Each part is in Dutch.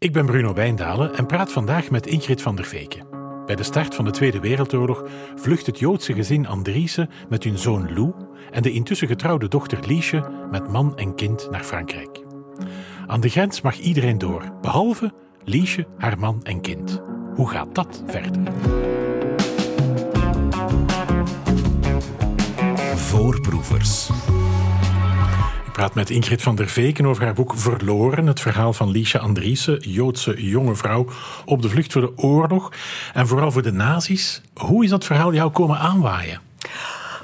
Ik ben Bruno Wijndalen en praat vandaag met Ingrid van der Veken. Bij de start van de Tweede Wereldoorlog vlucht het Joodse gezin Andriese met hun zoon Lou en de intussen getrouwde dochter Liesje met man en kind naar Frankrijk. Aan de grens mag iedereen door, behalve Liesje, haar man en kind. Hoe gaat dat verder? Voorproevers. Praat met Ingrid van der Veken over haar boek Verloren, het verhaal van Liesje Andriessen, Joodse jonge vrouw op de vlucht voor de oorlog en vooral voor de nazi's. Hoe is dat verhaal jou komen aanwaaien?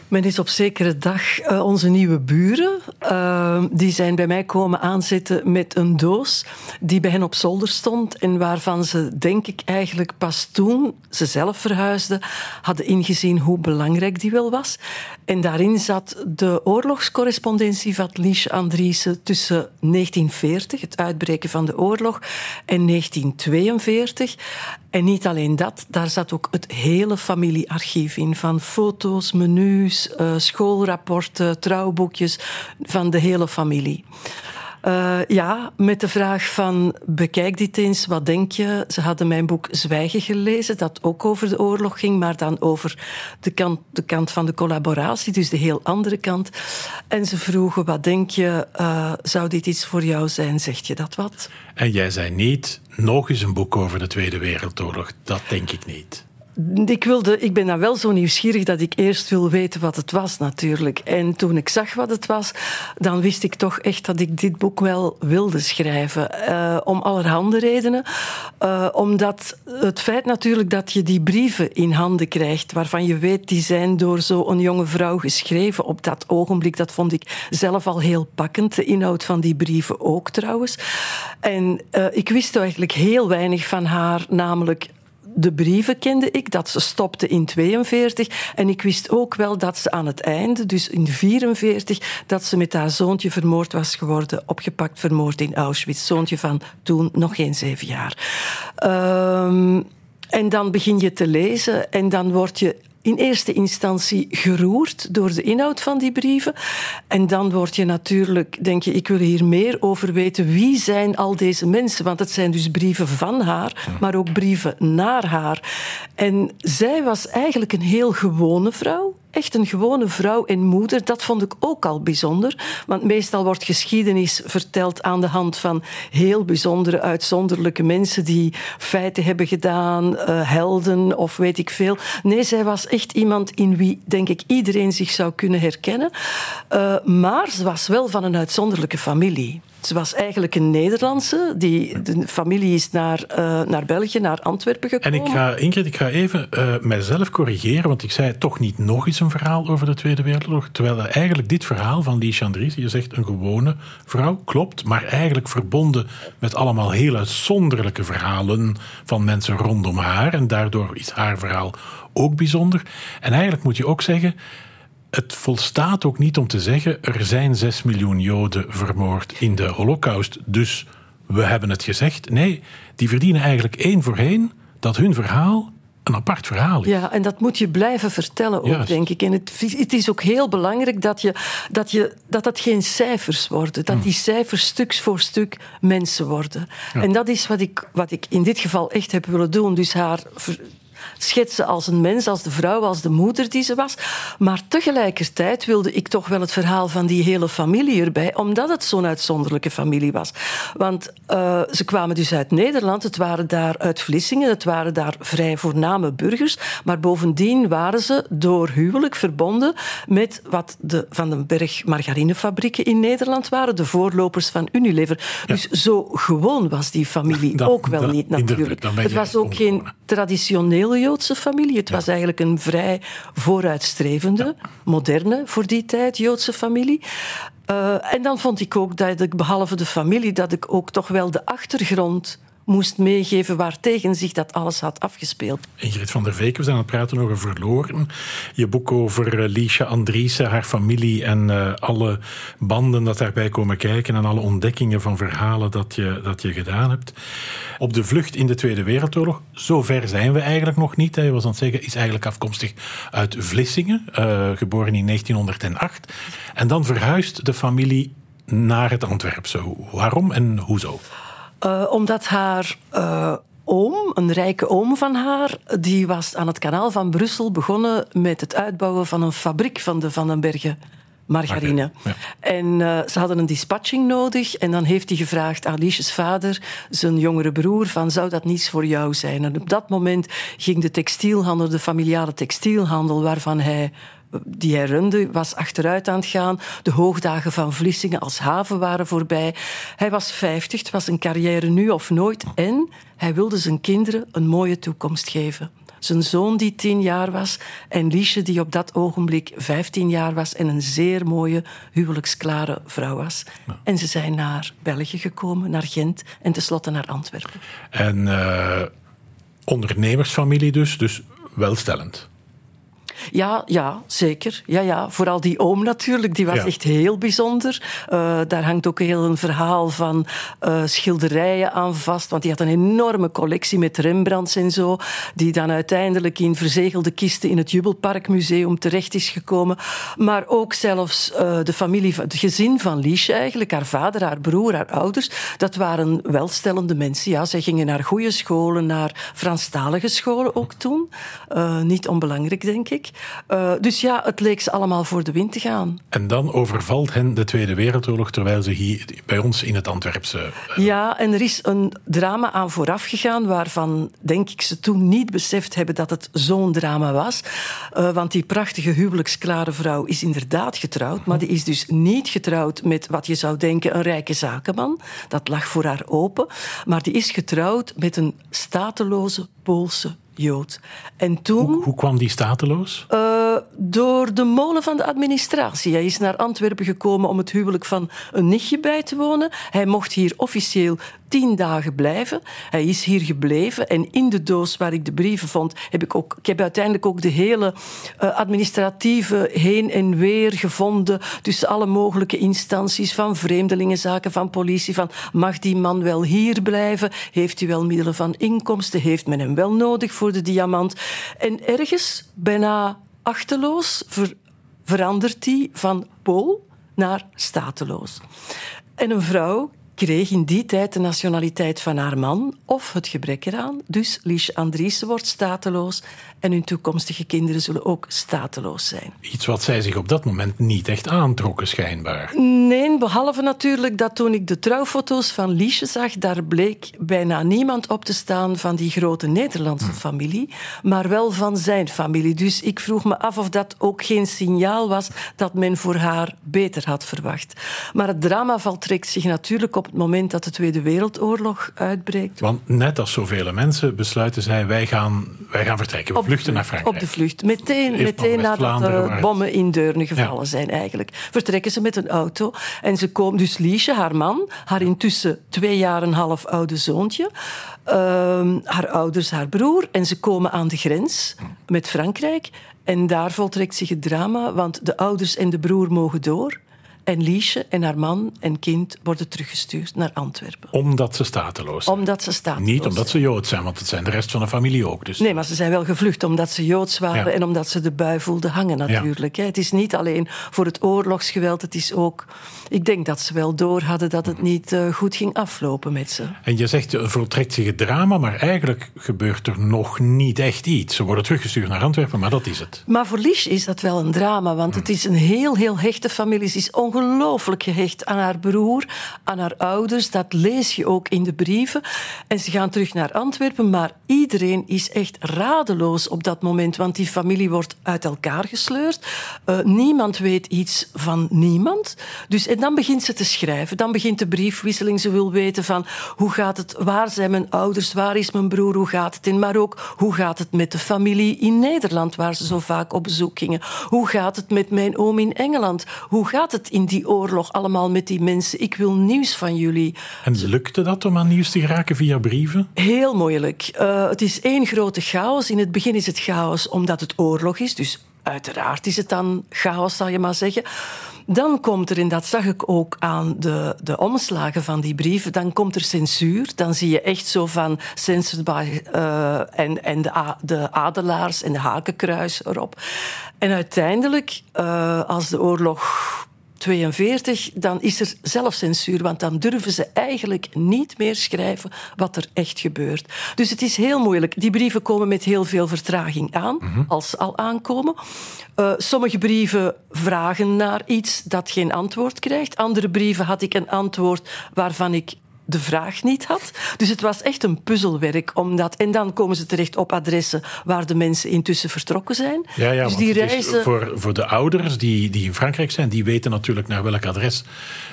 Men is op zekere dag uh, onze nieuwe buren. Uh, die zijn bij mij komen aanzitten met een doos die bij hen op zolder stond. En waarvan ze, denk ik, eigenlijk pas toen ze zelf verhuisden, hadden ingezien hoe belangrijk die wel was. En daarin zat de oorlogscorrespondentie van Lies Andriessen tussen 1940, het uitbreken van de oorlog, en 1942. En niet alleen dat, daar zat ook het hele familiearchief in. Van foto's, menus, uh, schoolrapporten, trouwboekjes van de hele familie. Uh, ja, met de vraag van bekijk dit eens, wat denk je? Ze hadden mijn boek Zwijgen gelezen, dat ook over de oorlog ging, maar dan over de kant, de kant van de collaboratie, dus de heel andere kant. En ze vroegen, wat denk je, uh, zou dit iets voor jou zijn? Zegt je dat wat? En jij zei niet, nog eens een boek over de Tweede Wereldoorlog. Dat denk ik niet. Ik, wilde, ik ben dan wel zo nieuwsgierig dat ik eerst wil weten wat het was, natuurlijk. En toen ik zag wat het was, dan wist ik toch echt dat ik dit boek wel wilde schrijven. Uh, om allerhande redenen. Uh, omdat het feit natuurlijk dat je die brieven in handen krijgt, waarvan je weet die zijn door zo'n jonge vrouw geschreven op dat ogenblik, dat vond ik zelf al heel pakkend. De inhoud van die brieven ook trouwens. En uh, ik wist eigenlijk heel weinig van haar, namelijk de brieven kende ik, dat ze stopte in 42. En ik wist ook wel dat ze aan het einde, dus in 44, dat ze met haar zoontje vermoord was geworden, opgepakt, vermoord in Auschwitz. Zoontje van toen nog geen zeven jaar. Um, en dan begin je te lezen en dan word je in eerste instantie geroerd door de inhoud van die brieven. En dan word je natuurlijk, denk je, ik wil hier meer over weten. Wie zijn al deze mensen? Want het zijn dus brieven van haar, maar ook brieven naar haar. En zij was eigenlijk een heel gewone vrouw echt een gewone vrouw en moeder. Dat vond ik ook al bijzonder. Want meestal wordt geschiedenis verteld aan de hand van heel bijzondere, uitzonderlijke mensen die feiten hebben gedaan, uh, helden of weet ik veel. Nee, zij was echt iemand in wie, denk ik, iedereen zich zou kunnen herkennen. Uh, maar ze was wel van een uitzonderlijke familie. Ze was eigenlijk een Nederlandse. Die, de familie is naar, uh, naar België, naar Antwerpen gekomen. En ik ga, Ingrid, ik ga even uh, mijzelf corrigeren, want ik zei toch niet nog eens een verhaal over de Tweede Wereldoorlog. Terwijl eigenlijk dit verhaal van Andries, je zegt een gewone vrouw, klopt, maar eigenlijk verbonden met allemaal heel uitzonderlijke verhalen van mensen rondom haar. En daardoor is haar verhaal ook bijzonder. En eigenlijk moet je ook zeggen het volstaat ook niet om te zeggen er zijn 6 miljoen Joden vermoord in de Holocaust, dus we hebben het gezegd. Nee, die verdienen eigenlijk één voor één dat hun verhaal een apart verhaal is. Ja, en dat moet je blijven vertellen ook, Juist. denk ik. En het, het, is ook heel belangrijk dat, je, dat, je, dat dat geen cijfers worden. Dat die cijfers stuks voor stuk mensen worden. Ja. En dat is wat ik, wat ik in dit geval echt heb willen doen. Dus haar schetsen als een mens, als de vrouw, als de moeder die ze was. Maar tegelijkertijd wilde ik toch wel het verhaal van die hele familie erbij, omdat het zo'n uitzonderlijke familie was. Want uh, ze kwamen dus uit Nederland, het waren daar uit Vlissingen, het waren daar vrij voorname burgers, maar bovendien waren ze door huwelijk verbonden met wat de Van den Berg margarinefabrieken in Nederland waren, de voorlopers van Unilever. Ja. Dus zo gewoon was die familie dan, ook wel dan, niet natuurlijk. Het was ook geen traditionele Joodse familie. Het ja. was eigenlijk een vrij vooruitstrevende, ja. moderne voor die tijd Joodse familie. Uh, en dan vond ik ook dat ik, behalve de familie, dat ik ook toch wel de achtergrond moest meegeven waartegen zich dat alles had afgespeeld. Ingrid van der Veek, we zijn aan het praten over Verloren. Je boek over uh, Liesje Andriessen, haar familie en uh, alle banden dat daarbij komen kijken en alle ontdekkingen van verhalen dat je, dat je gedaan hebt. Op de vlucht in de Tweede Wereldoorlog, zover zijn we eigenlijk nog niet. Hè. Was aan het zeggen, is eigenlijk afkomstig uit Vlissingen, uh, geboren in 1908. En dan verhuist de familie naar het Antwerpse. Waarom en hoezo? Uh, omdat haar uh, oom, een rijke oom van haar, die was aan het kanaal van Brussel begonnen met het uitbouwen van een fabriek van de Van den Bergen margarine. Ja. En uh, ze hadden een dispatching nodig. En dan heeft hij gevraagd aan Liesjes vader, zijn jongere broer, van zou dat niets voor jou zijn? En op dat moment ging de textielhandel, de familiale textielhandel, waarvan hij die hij runde, was achteruit aan het gaan. De hoogdagen van Vlissingen als haven waren voorbij. Hij was 50, het was een carrière nu of nooit. En hij wilde zijn kinderen een mooie toekomst geven. Zijn zoon die tien jaar was en Liesje die op dat ogenblik vijftien jaar was en een zeer mooie huwelijksklare vrouw was. En ze zijn naar België gekomen, naar Gent en tenslotte naar Antwerpen. En uh, ondernemersfamilie dus, dus welstellend. Ja, ja, zeker. Ja, ja. Vooral die oom natuurlijk, die was echt heel bijzonder. Uh, daar hangt ook heel een verhaal van uh, schilderijen aan vast. Want die had een enorme collectie met Rembrandts en zo. Die dan uiteindelijk in verzegelde kisten in het Jubelparkmuseum terecht is gekomen. Maar ook zelfs uh, de familie, het gezin van Liesje eigenlijk. Haar vader, haar broer, haar ouders. Dat waren welstellende mensen. Ja, zij gingen naar goede scholen, naar Franstalige scholen ook toen. niet onbelangrijk, denk ik. Uh, dus ja, het leek ze allemaal voor de wind te gaan. En dan overvalt hen de Tweede Wereldoorlog terwijl ze hier bij ons in het Antwerpse. Uh... Ja, en er is een drama aan vooraf gegaan waarvan denk ik ze toen niet beseft hebben dat het zo'n drama was. Uh, want die prachtige huwelijksklare vrouw is inderdaad getrouwd, maar die is dus niet getrouwd met wat je zou denken een rijke zakenman. Dat lag voor haar open. Maar die is getrouwd met een stateloze Poolse Jood. En toen, hoe, hoe kwam die stateloos? Uh, door de molen van de administratie. Hij is naar Antwerpen gekomen om het huwelijk van een nichtje bij te wonen. Hij mocht hier officieel tien dagen blijven. Hij is hier gebleven en in de doos waar ik de brieven vond, heb ik ook, ik heb uiteindelijk ook de hele uh, administratieve heen en weer gevonden tussen alle mogelijke instanties van vreemdelingenzaken, van politie, van mag die man wel hier blijven? Heeft hij wel middelen van inkomsten? Heeft men hem wel nodig voor de diamant? En ergens, bijna achteloos, ver, verandert hij van Pool naar stateloos. En een vrouw kreeg in die tijd de nationaliteit van haar man of het gebrek eraan. Dus Lies Andriessen wordt stateloos en hun toekomstige kinderen zullen ook stateloos zijn. Iets wat zij zich op dat moment niet echt aantrokken, schijnbaar. Nee, behalve natuurlijk dat toen ik de trouwfoto's van Liesje zag, daar bleek bijna niemand op te staan van die grote Nederlandse hm. familie, maar wel van zijn familie. Dus ik vroeg me af of dat ook geen signaal was dat men voor haar beter had verwacht. Maar het drama trekt zich natuurlijk op het moment dat de Tweede Wereldoorlog uitbreekt. Want net als zoveel mensen besluiten zij, wij gaan, wij gaan vertrekken vluchten naar Frankrijk. Op de vlucht. Meteen, meteen nadat de bommen in Deurne gevallen zijn eigenlijk. Vertrekken ze met een auto. En ze komen, dus Liesje, haar man, haar intussen twee jaar en een half oude zoontje, uh, haar ouders, haar broer. En ze komen aan de grens met Frankrijk. En daar voltrekt zich het drama, want de ouders en de broer mogen door. En Liesje en haar man en kind worden teruggestuurd naar Antwerpen. Omdat ze stateloos zijn? Omdat ze stateloos Niet omdat ze Jood zijn, want het zijn de rest van de familie ook. Dus. Nee, maar ze zijn wel gevlucht omdat ze Joods waren en omdat ze de bui voelden hangen natuurlijk. Het is niet alleen voor het oorlogsgeweld, het is ook... Ik denk dat ze wel door hadden dat het niet uh, goed ging aflopen met ze. En je zegt, er voltrekt zich het drama, maar eigenlijk gebeurt er nog niet echt iets. Ze worden teruggestuurd naar Antwerpen, maar dat is het. Maar voor Liesje is dat wel een drama, want het is een heel, heel hechte familie. Ze is ongelooflijk ongelooflijk gehecht aan haar broer, aan haar ouders. Dat lees je ook in de brieven. En ze gaan terug naar Antwerpen, maar iedereen is echt radeloos op dat moment, want die familie wordt uit elkaar gesleurd. Uh, niemand weet iets van niemand. Dus, en dan begint ze te schrijven. Dan begint de briefwisseling. Ze wil weten van hoe gaat het, waar zijn mijn ouders, waar is mijn broer, hoe gaat het in, maar ook hoe gaat het met de familie in Nederland, waar ze zo vaak op bezoek gingen. Hoe gaat het met mijn oom in Engeland? Hoe gaat het in die oorlog allemaal met die mensen. Ik wil nieuws van jullie. En lukte dat om aan nieuws te geraken via brieven? Heel moeilijk. Uh, het is één grote chaos. In het begin is het chaos omdat het oorlog is. Dus uiteraard is het dan chaos, zal je maar zeggen. Dan komt er, en dat zag ik ook aan de, de omslagen van die brieven, dan komt er censuur. Dan zie je echt zo van censored by uh, en, en de, de adelaars en de hakenkruis erop. En uiteindelijk, uh, als de oorlog 42, dan is er zelfcensuur, want dan durven ze eigenlijk niet meer schrijven wat er echt gebeurt. Dus het is heel moeilijk. Die brieven komen met heel veel vertraging aan, als ze al aankomen. Uh, sommige brieven vragen naar iets dat geen antwoord krijgt. Andere brieven had ik een antwoord waarvan ik de vraag niet had. Dus het was echt een puzzelwerk. Omdat, en dan komen ze terecht op adressen waar de mensen intussen vertrokken zijn. Ja, ja dus die reizen... voor, voor de ouders die, die in Frankrijk zijn, die weten natuurlijk naar welk adres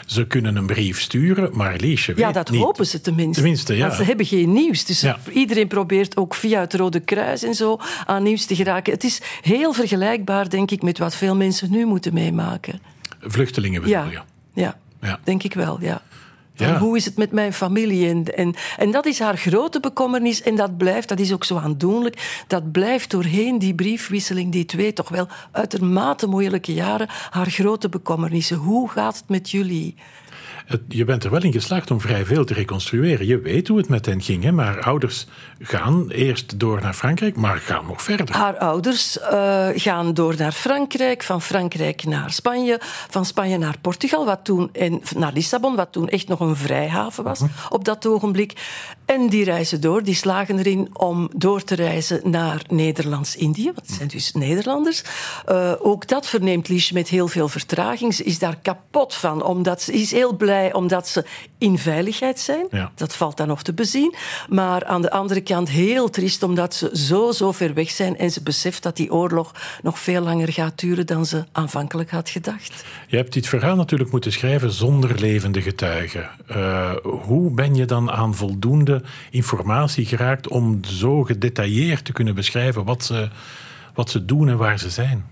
ze kunnen een brief sturen. Maar Liesje weet Ja, dat niet. hopen ze tenminste. tenminste ja. Want ze hebben geen nieuws. Dus ja. iedereen probeert ook via het Rode Kruis en zo aan nieuws te geraken. Het is heel vergelijkbaar, denk ik, met wat veel mensen nu moeten meemaken. Vluchtelingen bedoel? Ja, Ja. denk ik wel, ja. Ja. Hoe is het met mijn familie? En, en, en dat is haar grote bekommernis. En dat blijft, dat is ook zo aandoenlijk. Dat blijft doorheen die briefwisseling, die twee toch wel uitermate moeilijke jaren, haar grote bekommernissen. Hoe gaat het met jullie? Het- Je bent er wel in geslaagd om vrij veel te reconstrueren. Je weet hoe het met hen ging, hè? maar ouders gaan eerst door naar Frankrijk, maar gaan nog verder. Haar ouders eh, gaan door naar Frankrijk, van Frankrijk naar Spanje, van Spanje naar Portugal, wat toen, en naar Lissabon, wat toen echt nog een vrijhaven was op dat ogenblik. En die reizen door, die slagen erin om door te reizen naar Nederlands-Indië, want het zijn dus Nederlanders. Eh, ook dat verneemt Liesje met heel veel vertraging. Ze is daar kapot van, omdat ze is heel blij omdat ze in veiligheid zijn. Ja. Dat valt dan nog te bezien. Maar aan de andere kant heel triest omdat ze zo, zo ver weg zijn en ze beseft dat die oorlog nog veel langer gaat duren dan ze aanvankelijk had gedacht. Je hebt dit verhaal natuurlijk moeten schrijven zonder levende getuigen. Eh, hoe ben je dan aan voldoende informatie geraakt om zo gedetailleerd te kunnen beschrijven wat ze, wat ze doen en waar ze zijn?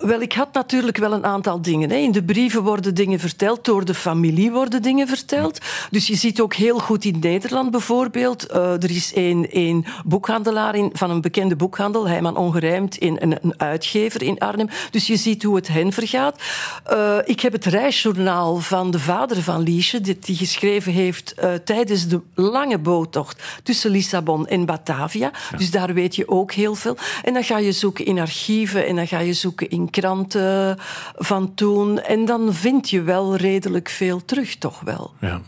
Wel, ik had natuurlijk wel een aantal dingen. hè. In de brieven worden dingen verteld, door de familie worden dingen verteld. Dus je ziet ook heel goed in Nederland bijvoorbeeld. eh, er is een, een boekhandelaar in, van een bekende boekhandel, Heijman Ongerijmd, in, een, een uitgever in Arnhem. Dus je ziet hoe het hen vergaat. Eh, ik heb het reisjournaal van de vader van Liesje, die, die geschreven heeft eh, tijdens de lange boottocht tussen Lissabon en Batavia. Dus daar weet je ook heel veel. En dan ga je zoeken in archieven en dan ga je zoeken in kranten van toen. En dan vind je wel redelijk veel terug, toch wel. Ja.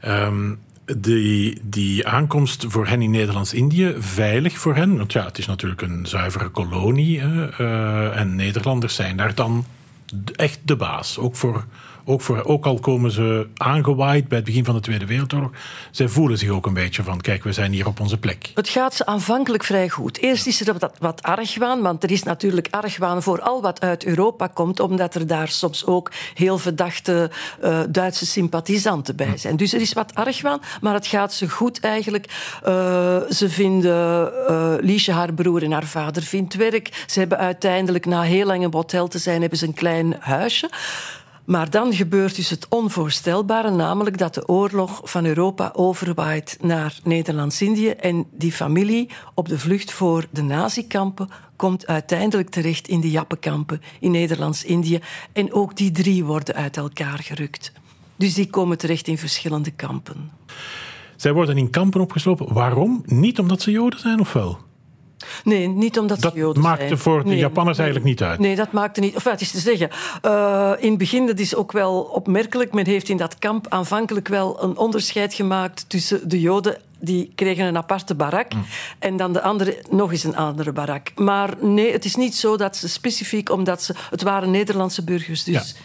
Ehm, die, die aankomst voor hen in Nederlands-Indië, veilig voor hen? Want ja, het is natuurlijk een zuivere kolonie. eh, en Nederlanders zijn daar dan echt de baas. Ook, voor, ook, voor, ook al komen ze aangewaaid bij het begin van de Tweede Wereldoorlog. Zij voelen zich ook een beetje van, kijk, we zijn hier op onze plek. Het gaat ze aanvankelijk vrij goed. Eerst is er wat, wat argwaan, want er is natuurlijk argwaan voor al wat uit Europa komt, omdat er daar soms ook heel verdachte eh, Duitse sympathisanten bij zijn. Dus er is wat argwaan, maar het gaat ze goed eigenlijk. Eh, ze vinden eh Liesje, haar broer en haar vader, vindt werk. Ze hebben uiteindelijk, na heel lang in hotel te zijn, hebben ze een klein huisje. Maar dan gebeurt dus het onvoorstelbare, namelijk dat de oorlog van Europa overwaait naar Nederlands-Indië en die familie op de vlucht voor de nazikampen komt uiteindelijk terecht in de jappenkampen in Nederlands-Indië en ook die drie worden uit elkaar gerukt. Dus die komen terecht in verschillende kampen. Zij worden in kampen opgeslopen. Waarom? Niet omdat ze Joden zijn, of wel? Nee, niet omdat Dat ze Joden maakte zijn. voor de Nee, Japanners nee. eigenlijk niet uit. Nee, dat maakte niet. Of wat is te zeggen. eh, in het begin, dat is ook wel opmerkelijk. Men heeft in dat kamp aanvankelijk wel een onderscheid gemaakt tussen de Joden. Die kregen een aparte barak. Hm. En dan de andere nog eens een andere barak. Maar nee, het is niet zo dat ze specifiek, omdat ze. Het waren Nederlandse burgers. Dus ja.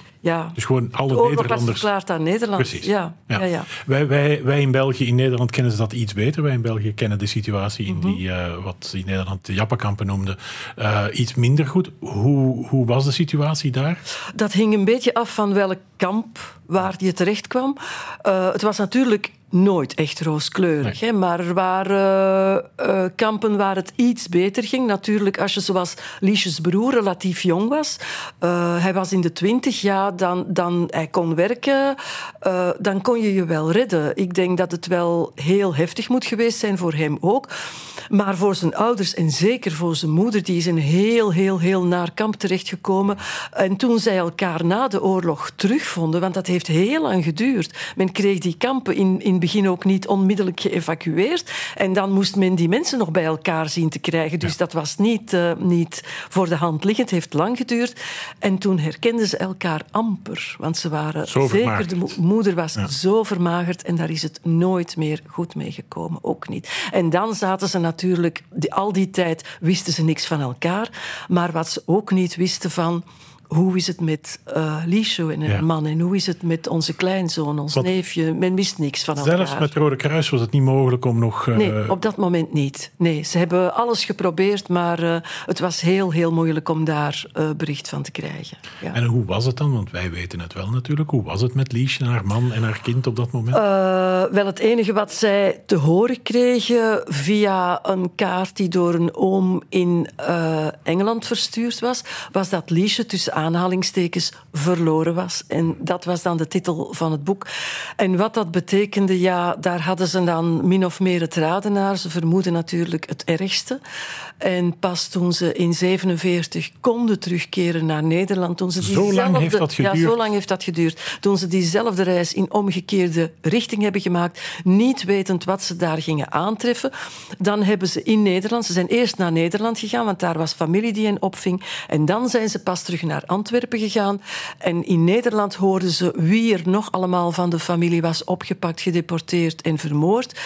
Dus gewoon alle de Nederlanders. verklaard aan Nederland. Precies. Ja, ja. Ja, Wij, wij, wij in België, in Nederland kennen ze dat iets beter. Wij in België kennen de situatie in Mhm. die, eh, wat in Nederland de Jappenkampen noemden, eh, iets minder goed. Hoe, hoe was de situatie daar? Dat hing een beetje af van welk kamp waar je terecht kwam. Eh, het was natuurlijk nooit echt rooskleurig. Hè, maar er waren eh, eh, kampen waar het iets beter ging. Natuurlijk, als je zoals Liesjes broer relatief jong was. hij was in de twintig jaar, dan, dan hij kon werken. dan kon je je wel redden. Ik denk dat het wel heel heftig moet geweest zijn voor hem ook. Maar voor zijn ouders en zeker voor zijn moeder, die is in een heel, heel, heel naar kamp terechtgekomen. En toen zij elkaar na de oorlog terugvonden, want dat heeft heel lang geduurd. Men kreeg die kampen in, in het begin ook niet onmiddellijk geëvacueerd. En dan moest men die mensen nog bij elkaar zien te krijgen. Dus dat was niet, uh, niet voor de hand liggend. Het heeft lang geduurd. En toen herkenden ze elkaar amper. Want ze waren Zo zeker, vermagerd. de mo- moeder was zo vermagerd en daar is het nooit meer goed mee gekomen. Ook niet. En dan zaten ze natuurlijk, die, al die tijd wisten ze niks van elkaar. Maar wat ze ook niet wisten van. Hoe is het met uh, Liesje en haar Ja. man? En hoe is het met onze kleinzoon, ons Want neefje? Men wist niks van elkaar. Zelfs met Rode Kruis was het niet mogelijk om nog... eh, Nee, op dat moment niet. Nee, ze hebben alles geprobeerd, maar uh, het was heel, heel moeilijk om daar bericht van te krijgen. Ja. En hoe was het dan? Want wij weten het wel natuurlijk. Hoe was het met Liesje, haar man en haar kind op dat moment? Wel, het enige wat zij te horen kregen via een kaart die door een oom in Engeland verstuurd was, was dat Liesje tussen aanhalingstekens verloren was. En dat was dan de titel van het boek. En wat dat betekende, ja, daar hadden ze dan min of meer het raden naar. Ze vermoeden natuurlijk het ergste. En pas toen ze in 47 konden terugkeren naar Nederland, toen ze zo lang heeft dat geduurd? Ja, zo lang heeft dat geduurd. Toen ze diezelfde reis in omgekeerde richting hebben gemaakt, niet wetend wat ze daar gingen aantreffen, dan hebben ze in Nederland, ze zijn eerst naar Nederland gegaan, want daar was familie die hen opving, en dan zijn ze pas terug naar Antwerpen gegaan. En in Nederland hoorden ze wie er nog allemaal van de familie was opgepakt, gedeporteerd en vermoord.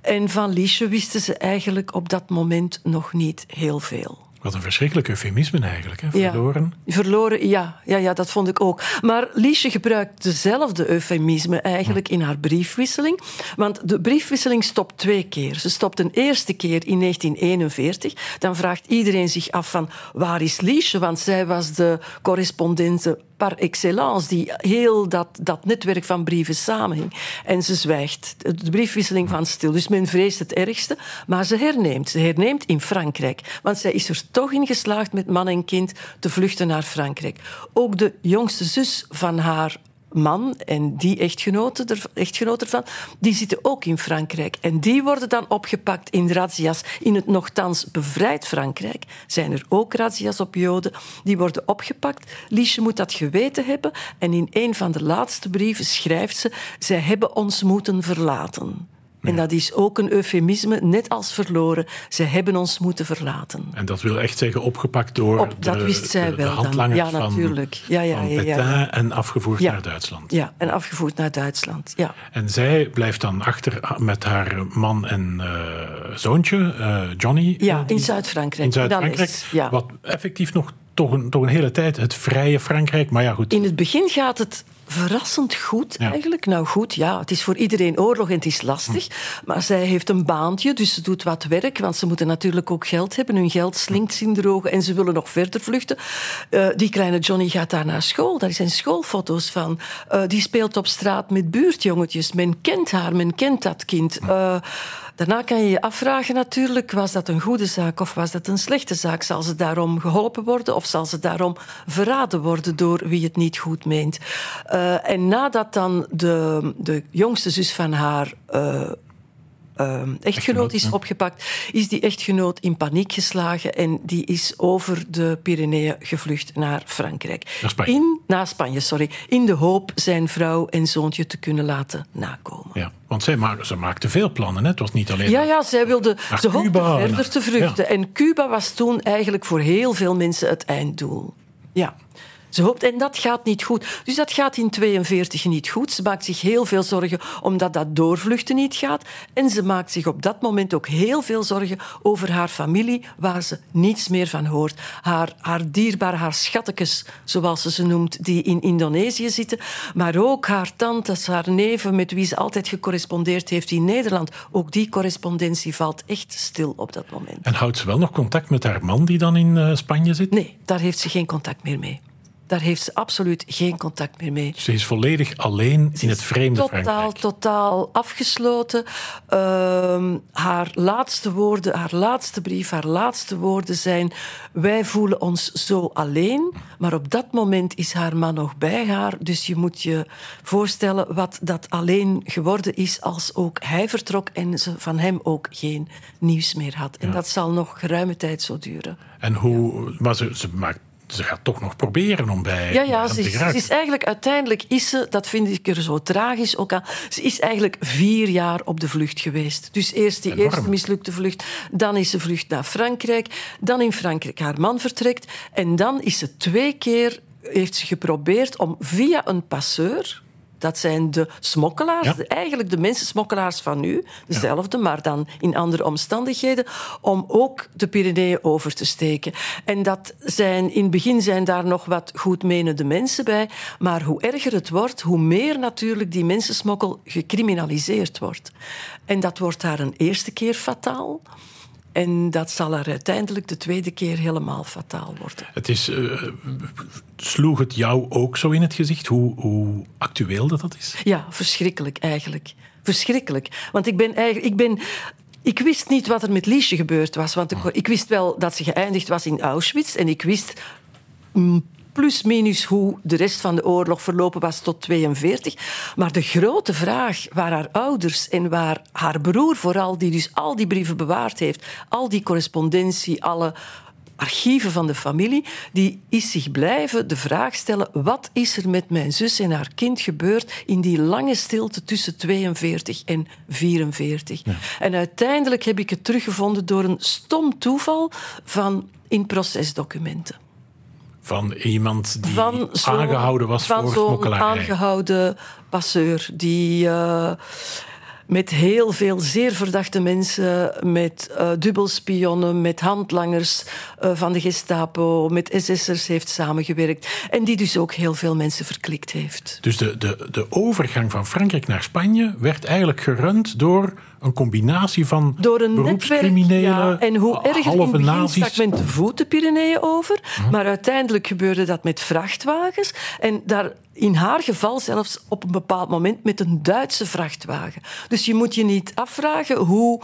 En van Liesje wisten ze eigenlijk op dat moment nog niet heel veel. Wat een verschrikkelijk eufemisme eigenlijk, hè? verloren. Ja, verloren, ja, ja, ja, dat vond ik ook. Maar Liesje gebruikt dezelfde eufemisme eigenlijk in haar briefwisseling. Want de briefwisseling stopt twee keer. Ze stopt een eerste keer in 1941. Dan vraagt iedereen zich af van waar is Liesje? Want zij was de correspondente par excellence, die heel dat, dat netwerk van brieven samenhing. En ze zwijgt. De briefwisseling van stil. Dus men vreest het ergste, maar ze herneemt. Ze herneemt in Frankrijk. Want zij is er toch in geslaagd met man en kind te vluchten naar Frankrijk. Ook de jongste zus van haar man en die echtgenote, er, ervan, die zitten ook in Frankrijk. En die worden dan opgepakt in razzia's in het nogthans bevrijd Frankrijk. Zijn er ook razzia's op Joden. Die worden opgepakt. Liesje moet dat geweten hebben. En in een van de laatste brieven schrijft ze... Zij hebben ons moeten verlaten. En dat is ook een eufemisme, net als verloren. Ze hebben ons moeten verlaten. En dat wil echt zeggen opgepakt door Op, dat de, wist zij de, wel de handlanger dan. Ja, van, natuurlijk. Ja, ja, ja, en afgevoerd naar Duitsland. Ja, en afgevoerd naar Duitsland. Ja. En zij blijft dan achter met haar man en uh, zoontje, uh, Johnny. Ja, die- in Zuid-Frankrijk. In Zuid-Frankrijk. Wat effectief nog toch een, toch een hele tijd het vrije Frankrijk. Maar ja, goed. In het begin gaat het verrassend goed Ja. eigenlijk. Nou goed, ja, het is voor iedereen oorlog en het is lastig. Maar zij heeft een baantje, dus ze doet wat werk. Want ze moeten natuurlijk ook geld hebben. Hun geld slinkt in de ogen en ze willen nog verder vluchten. Eh, die kleine Johnny gaat daar naar school. Daar zijn schoolfoto's van. Eh, die speelt op straat met buurtjongetjes. Men kent haar, men kent dat kind. Eh, Daarna kan je je afvragen natuurlijk, was dat een goede zaak of was dat een slechte zaak? Zal ze daarom geholpen worden of zal ze daarom verraden worden door wie het niet goed meent? Uh, en nadat dan de, de jongste zus van haar uh, uh, echtgenoot is opgepakt, is die echtgenoot in paniek geslagen en die is over de Pyreneeën gevlucht naar Frankrijk. Naar Spanje. In, naar Spanje, sorry. In de hoop zijn vrouw en zoontje te kunnen laten nakomen. Ja, want zij maakte, ze maakte veel plannen. Hè? Het was niet alleen... Ja, ja, zij wilde ze hoopte verder naar- te vluchten. ja. En Cuba was toen eigenlijk voor heel veel mensen het einddoel. Ja. Ze hoopt, en dat gaat niet goed. Dus dat gaat in 42 niet goed. Ze maakt zich heel veel zorgen omdat dat doorvluchten niet gaat. En ze maakt zich op dat moment ook heel veel zorgen over haar familie, waar ze niets meer van hoort. Haar, haar dierbaar, haar schattekes, zoals ze ze noemt, die in Indonesië zitten. Maar ook haar tantes, haar neven, met wie ze altijd gecorrespondeerd heeft in Nederland. Ook die correspondentie valt echt stil op dat moment. En houdt ze wel nog contact met haar man die dan in eh, Spanje zit? Nee, daar heeft ze geen contact meer mee. Daar heeft ze absoluut geen contact meer mee. Ze is volledig alleen in het vreemde totaal, Frankrijk. totaal afgesloten. Ehm, haar laatste woorden, haar laatste brief, haar laatste woorden zijn: Wij voelen ons zo alleen. Maar op dat moment is haar man nog bij haar. Dus je moet je voorstellen wat dat alleen geworden is als ook hij vertrok en ze van hem ook geen nieuws meer had. En dat zal nog geruime tijd zo duren. En hoe, maar ze, ze maakt ze gaat toch nog proberen om bij Ja, ja ze te is, ze is eigenlijk uiteindelijk is ze, dat vind ik er zo tragisch ook aan, ze is eigenlijk vier jaar op de vlucht geweest. Dus eerst die Enorm. eerste mislukte vlucht, dan is ze vlucht naar Frankrijk, dan in Frankrijk haar man vertrekt en dan is ze twee keer heeft ze geprobeerd om via een passeur dat zijn de smokkelaars, Ja. eigenlijk de mensensmokkelaars van nu, dezelfde, maar dan in andere omstandigheden, om ook de Pyreneeën over te steken. En dat zijn, in het begin zijn daar nog wat goedmenende mensen bij, maar hoe erger het wordt, hoe meer natuurlijk die mensensmokkel gecriminaliseerd wordt. En dat wordt daar een eerste keer fataal. En dat zal er uiteindelijk de tweede keer helemaal fataal worden. Het is, eh, sloeg het jou ook zo in het gezicht hoe, hoe actueel dat, dat is? Ja, verschrikkelijk eigenlijk. Verschrikkelijk. Want ik ben eigenlijk. Ik ben, ik wist niet wat er met Liesje gebeurd was. Want ik, ik wist wel dat ze geëindigd was in Auschwitz. En ik wist plus minus hoe de rest van de oorlog verlopen was tot 42. Maar de grote vraag waar haar ouders en waar haar broer vooral, die dus al die brieven bewaard heeft, al die correspondentie, alle archieven van de familie, die is zich blijven de vraag stellen: wat is er met mijn zus en haar kind gebeurd in die lange stilte tussen 42 en 44? En uiteindelijk heb ik het teruggevonden door een stom toeval van in procesdocumenten. Van iemand die Van zo'n- aangehouden was van voor zo'n smokkelarij. aangehouden passeur die eh, met heel veel zeer verdachte mensen, met eh dubbelspionnen, met handlangers eh, van de Gestapo, met SS'ers heeft samengewerkt en die dus ook heel veel mensen verklikt heeft. Dus de, de, de overgang van Frankrijk naar Spanje werd eigenlijk gerund door een combinatie van Door een netwerk. beroepscriminelen, Ja, en hoe erg in het begin stak men te voet de Pyreneeën over. Maar uiteindelijk gebeurde dat met vrachtwagens. En daar, in haar geval zelfs op een bepaald moment met een Duitse vrachtwagen. Dus je moet je niet afvragen hoe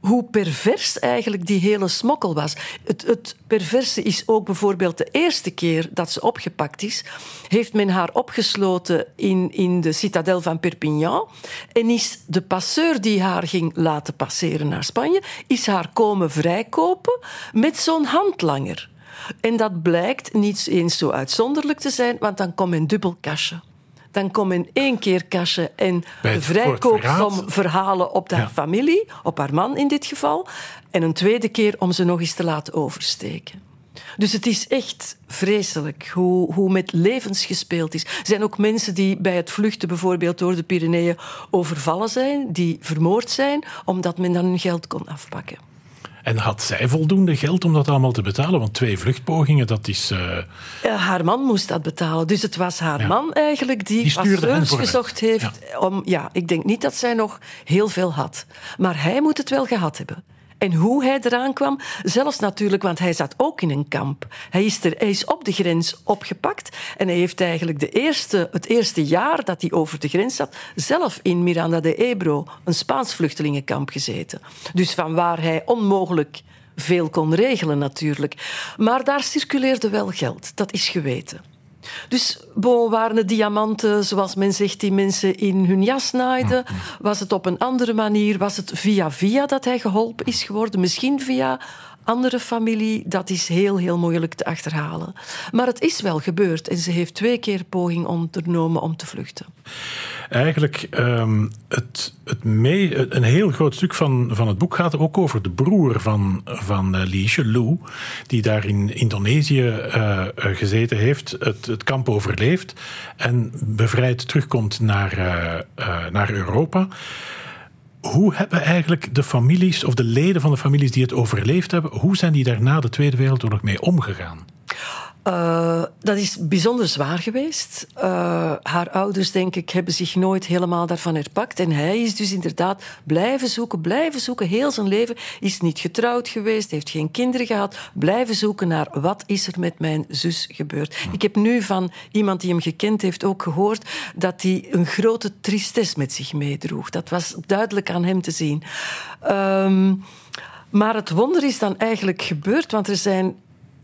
hoe pervers eigenlijk die hele smokkel was. Het, het perverse is ook bijvoorbeeld de eerste keer dat ze opgepakt is, heeft men haar opgesloten in, in de citadel van Perpignan en is de passeur die haar ging laten passeren naar Spanje, is haar komen vrijkopen met zo'n handlanger. En dat blijkt niet eens zo uitzonderlijk te zijn, want dan komt een dubbel kastje. Dan komt in één keer kastje en vrijkoopsom verraad. verhalen op haar Ja. familie, op haar man in dit geval. En een tweede keer om ze nog eens te laten oversteken. Dus het is echt vreselijk hoe, hoe met levens gespeeld is. Er zijn ook mensen die bij het vluchten bijvoorbeeld door de Pyreneeën overvallen zijn, die vermoord zijn, omdat men dan hun geld kon afpakken. En had zij voldoende geld om dat allemaal te betalen? Want twee vluchtpogingen, dat is... eh, haar man moest dat betalen. Dus het was haar Ja. man eigenlijk die, Die vooruit. gezocht heeft. Om, ja, ik denk niet dat zij nog heel veel had. Maar hij moet het wel gehad hebben. En hoe hij eraan kwam, zelfs natuurlijk, want hij zat ook in een kamp. Hij is, er, hij is op de grens opgepakt en hij heeft eigenlijk de eerste, het eerste jaar dat hij over de grens zat, zelf in Miranda de Ebro, een Spaans vluchtelingenkamp, gezeten. Dus van waar hij onmogelijk veel kon regelen natuurlijk. Maar daar circuleerde wel geld, dat is geweten. Dus bon, waren het diamanten, zoals men zegt, die mensen in hun jas naaiden? Was het op een andere manier? Was het via via dat hij geholpen is geworden? Misschien via andere familie? Dat is heel, heel moeilijk te achterhalen. Maar het is wel gebeurd en ze heeft twee keer poging ondernomen om te vluchten. Eigenlijk, ehm, het, het mee, een heel groot stuk van, van het boek gaat ook over de broer van, van eh, Liesje, Lou, die daar in Indonesië eh, eh, gezeten heeft, het, het kamp overleeft en bevrijd terugkomt naar, naar Europa. Hoe hebben eigenlijk de families, of de leden van de families die het overleefd hebben, hoe zijn die daar na de Tweede Wereldoorlog mee omgegaan? Uh, dat is bijzonder zwaar geweest. Uh, haar ouders, denk ik, hebben zich nooit helemaal daarvan herpakt. En hij is dus inderdaad blijven zoeken, blijven zoeken. Heel zijn leven is niet getrouwd geweest, heeft geen kinderen gehad. Blijven zoeken naar wat is er met mijn zus gebeurd. Ik heb nu van iemand die hem gekend heeft ook gehoord dat hij een grote tristesse met zich meedroeg. Dat was duidelijk aan hem te zien. Um, maar het wonder is dan eigenlijk gebeurd, want er zijn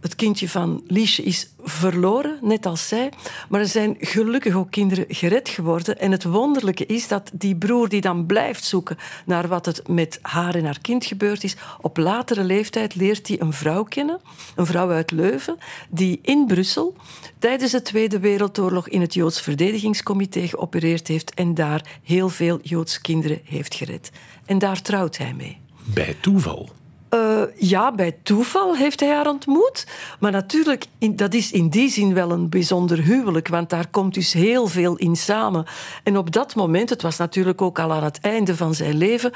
het kindje van Liesje is verloren, net als zij. Maar er zijn gelukkig ook kinderen gered geworden. En het wonderlijke is dat die broer die dan blijft zoeken naar wat het met haar en haar kind gebeurd is, op latere leeftijd leert hij een vrouw kennen, een vrouw uit Leuven, die in Brussel tijdens de Tweede Wereldoorlog in het Joods Verdedigingscomité geopereerd heeft en daar heel veel Joodse kinderen heeft gered. En daar trouwt hij mee. Bij toeval. Uh, ja, bij toeval heeft hij haar ontmoet. Maar natuurlijk, dat is in die zin wel een bijzonder huwelijk, want daar komt dus heel veel in samen. En op dat moment, het was natuurlijk ook al aan het einde van zijn leven,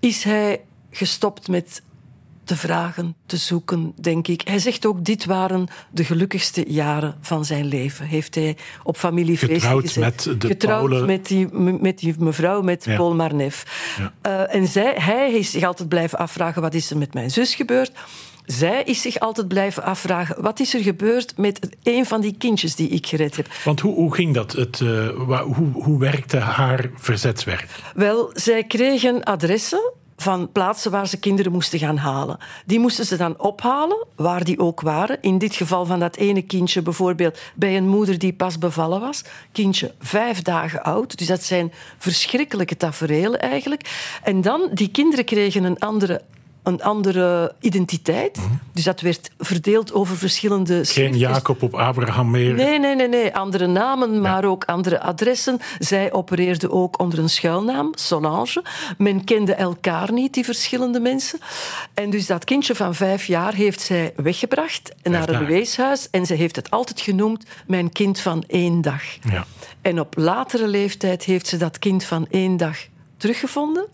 is hij gestopt met te vragen, te zoeken, denk ik. Hij zegt ook, dit waren de gelukkigste jaren van zijn leven. Heeft hij op familiefeesten Getrouwd gezet. met de Getrouwd Paule- met die, met die mevrouw, met Ja. Paul Marnef. Ja. Eh, en zij, hij is zich altijd blijven afvragen, wat is er met mijn zus gebeurd? Zij is zich altijd blijven afvragen, wat is er gebeurd met een van die kindjes die ik gered heb? Want hoe, hoe ging dat? Het, eh, hoe, hoe werkte haar verzetswerk? Wel, zij kregen adressen van plaatsen waar ze kinderen moesten gaan halen. Die moesten ze dan ophalen, waar die ook waren. In dit geval van dat ene kindje bijvoorbeeld bij een moeder die pas bevallen was. Kindje vijf dagen oud. Dus dat zijn verschrikkelijke tafereelen eigenlijk. En dan, die kinderen kregen een andere... Een andere identiteit. Dus dat werd verdeeld over verschillende Geen. Jacob op Abraham meer. Nee, nee, nee, nee. Andere namen, maar ook andere adressen. Zij opereerde ook onder een schuilnaam, Solange. Men kende elkaar niet, die verschillende mensen. En dus dat kindje van vijf jaar heeft zij weggebracht naar een weeshuis. En ze heeft het altijd genoemd mijn kind van één dag. Ja. En op latere leeftijd heeft ze dat kind van één dag teruggevonden.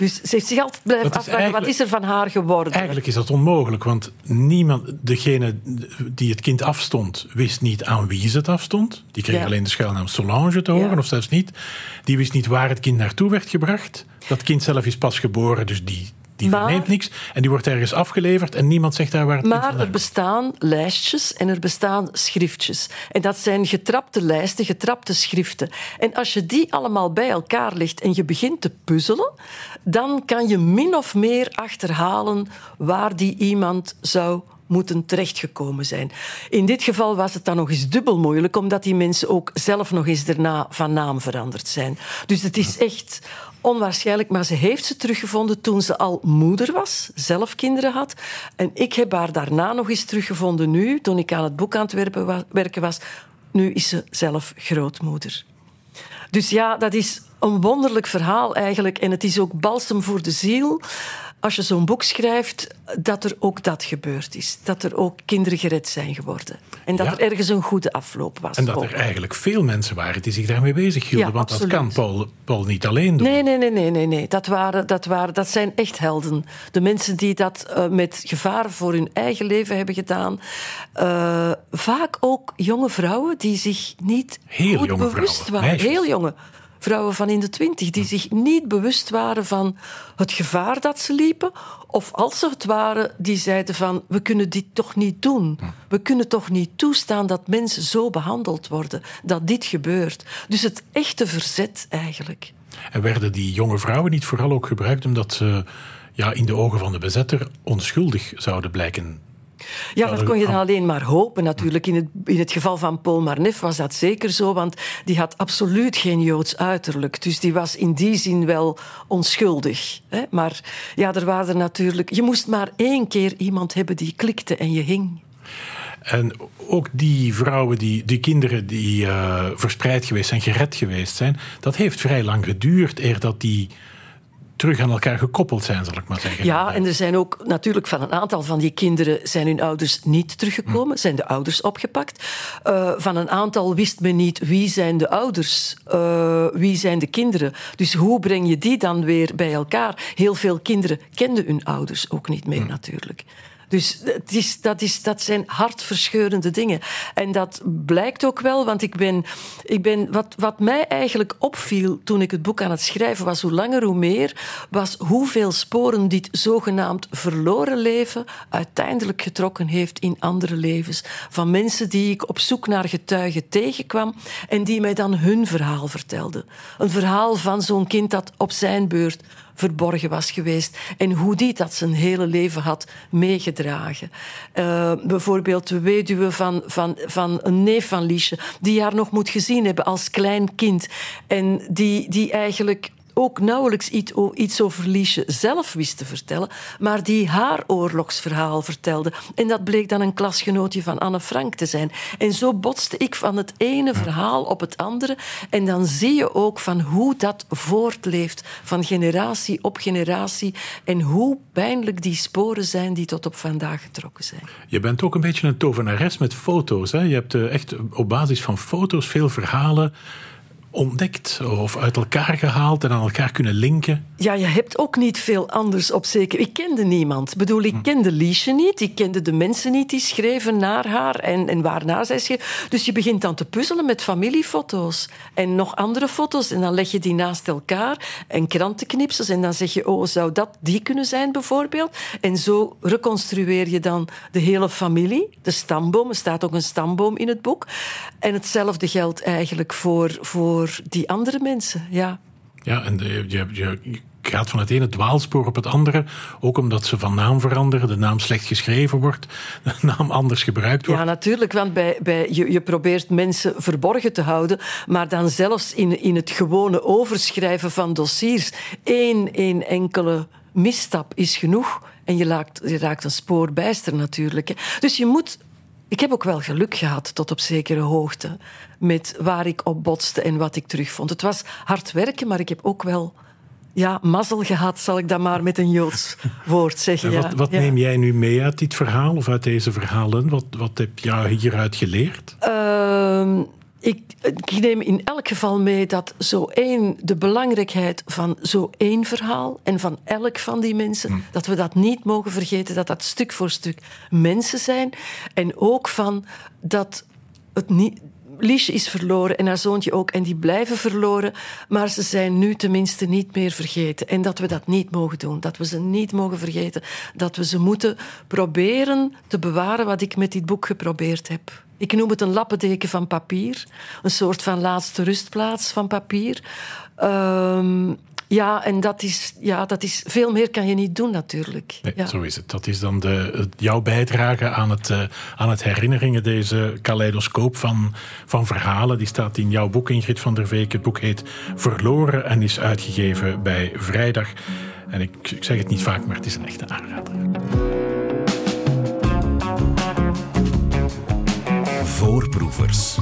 Dus ze heeft zich altijd blijven afvragen, wat is er van haar geworden? Eigenlijk is dat onmogelijk, want niemand, degene die het kind afstond, wist niet aan wie ze het afstond. Die kreeg Ja. alleen de schuilnaam Solange te horen, Ja. of zelfs niet. Die wist niet waar het kind naartoe werd gebracht. Dat kind zelf is pas geboren, dus die, die Maar- verneemt niks. En die wordt ergens afgeleverd en niemand zegt daar waar het Maar er bestaan lijstjes en er bestaan schriftjes. En dat zijn getrapte lijsten, getrapte schriften. En als je die allemaal bij elkaar legt en je begint te puzzelen, dan kan je min of meer achterhalen waar die iemand zou moeten terechtgekomen zijn. In dit geval was het dan nog eens dubbel moeilijk, omdat die mensen ook zelf nog eens daarna van naam veranderd zijn. Dus het is echt onwaarschijnlijk, maar ze heeft ze teruggevonden toen ze al moeder was, zelf kinderen had. En ik heb haar daarna nog eens teruggevonden nu, toen ik aan het boek aan het werken was. Nu is ze zelf grootmoeder. Dus ja, dat is een wonderlijk verhaal eigenlijk. En het is ook balsem voor de ziel. Als je zo'n boek schrijft, dat er ook dat gebeurd is. Dat er ook kinderen gered zijn geworden. En dat Ja. er ergens een goede afloop was. En dat ook. er eigenlijk veel mensen waren die zich daarmee bezig hielden. Ja, want dat kan Paul, Paul niet alleen doen. Nee, nee, nee, nee, nee. nee. Dat, waren, dat, waren, dat zijn echt helden. De mensen die dat eh, met gevaar voor hun eigen leven hebben gedaan. Eh, vaak ook jonge vrouwen die zich niet Heel goed jonge bewust vrouwen, waren. meisjes. Heel jonge vrouwen van in de twintig die zich niet bewust waren van het gevaar dat ze liepen. Of als ze het waren, die zeiden van we kunnen dit toch niet doen. We kunnen toch niet toestaan dat mensen zo behandeld worden. Dat dit gebeurt. Dus het echte verzet eigenlijk. En werden die jonge vrouwen niet vooral ook gebruikt omdat ze ja, in de ogen van de bezetter onschuldig zouden blijken? Ja, dat kon je dan alleen maar hopen natuurlijk. In het, in het geval van Paul Marnef was dat zeker zo, want die had absoluut geen Joods uiterlijk. Dus die was in die zin wel onschuldig. Hè? Maar ja, er waren er natuurlijk... Je moest maar één keer iemand hebben die klikte en je hing. En ook die vrouwen, die, die kinderen die eh, verspreid geweest zijn, gered geweest zijn, dat heeft vrij lang geduurd eer dat die terug aan elkaar gekoppeld zijn, zal ik maar zeggen. Ja, en er zijn ook natuurlijk van een aantal van die kinderen zijn hun ouders niet teruggekomen, zijn de ouders opgepakt. Eh, van een aantal wist men niet wie zijn de ouders, eh, wie zijn de kinderen. Dus hoe breng je die dan weer bij elkaar? Heel veel kinderen kenden hun ouders ook niet meer natuurlijk. Dus het is, dat, is, dat zijn hartverscheurende dingen. En dat blijkt ook wel, want ik ben, ik ben, wat, wat mij eigenlijk opviel toen ik het boek aan het schrijven was, hoe langer hoe meer, was hoeveel sporen dit zogenaamd verloren leven uiteindelijk getrokken heeft in andere levens. Van mensen die ik op zoek naar getuigen tegenkwam en die mij dan hun verhaal vertelden. Een verhaal van zo'n kind dat op zijn beurt verborgen was geweest en hoe die dat zijn hele leven had meegedragen. Uh, bijvoorbeeld de weduwe van, van, van een neef van Liesje, die haar nog moet gezien hebben als klein kind en die, die eigenlijk ook nauwelijks iets over Liesje zelf wist te vertellen, maar die haar oorlogsverhaal vertelde. En dat bleek dan een klasgenootje van Anne Frank te zijn. En zo botste ik van het ene verhaal op het andere. En dan zie je ook van hoe dat voortleeft, van generatie op generatie. En hoe pijnlijk die sporen zijn die tot op vandaag getrokken zijn. Je bent ook een beetje een tovenares met foto's. Hè? Je hebt eh, echt op basis van foto's veel verhalen ontdekt of uit elkaar gehaald en aan elkaar kunnen linken? Ja, je hebt ook niet veel anders op zeker. Ik kende niemand. Ik bedoel, ik hm. kende Liesje niet. Ik kende de mensen niet die schreven naar haar en, en waarnaar zij schreef. Dus je begint dan te puzzelen met familiefoto's en nog andere foto's. En dan leg je die naast elkaar en krantenknipsels. En dan zeg je, oh, zou dat die kunnen zijn bijvoorbeeld? En zo reconstrueer je dan de hele familie. De stamboom, er staat ook een stamboom in het boek. En hetzelfde geldt eigenlijk voor... voor die andere mensen. Ja, ja en je, je, je gaat van het ene dwaalspoor op het andere. Ook omdat ze van naam veranderen, de naam slecht geschreven wordt, de naam anders gebruikt wordt. Ja, natuurlijk, want bij, bij, je, je probeert mensen verborgen te houden, maar dan zelfs in, in het gewone overschrijven van dossiers één, één enkele misstap is genoeg. En je raakt, je raakt een spoor bijster natuurlijk. Dus je moet ik heb ook wel geluk gehad tot op zekere hoogte met waar ik op botste en wat ik terugvond. Het was hard werken, maar ik heb ook wel ja, mazzel gehad, zal ik dat maar met een Joods woord zeggen. wat, wat neem jij nu mee uit dit verhaal of uit deze verhalen? Wat, wat heb je hieruit geleerd? Uh, ik, ik, neem in elk geval mee dat zo één, de belangrijkheid van zo één verhaal en van elk van die mensen, hmm. dat we dat niet mogen vergeten, dat dat stuk voor stuk mensen zijn. En ook van dat het niet. Liesje is verloren en haar zoontje ook, en die blijven verloren, maar ze zijn nu tenminste niet meer vergeten. En dat we dat niet mogen doen, dat we ze niet mogen vergeten, dat we ze moeten proberen te bewaren wat ik met dit boek geprobeerd heb. Ik noem het een lappendeken van papier. Een soort van laatste rustplaats van papier. Um, ja, en dat is, ja, dat is veel meer kan je niet doen natuurlijk. Nee, ja. Zo is het. Dat is dan de, jouw bijdrage aan het, uh, aan het herinneringen, deze kaleidoscoop van, van verhalen. Die staat in jouw boek, Ingrid van der Veek. Het boek heet Verloren en is uitgegeven bij Vrijdag. En ik, ik zeg het niet vaak, maar het is een echte aanrader. Voorproevers.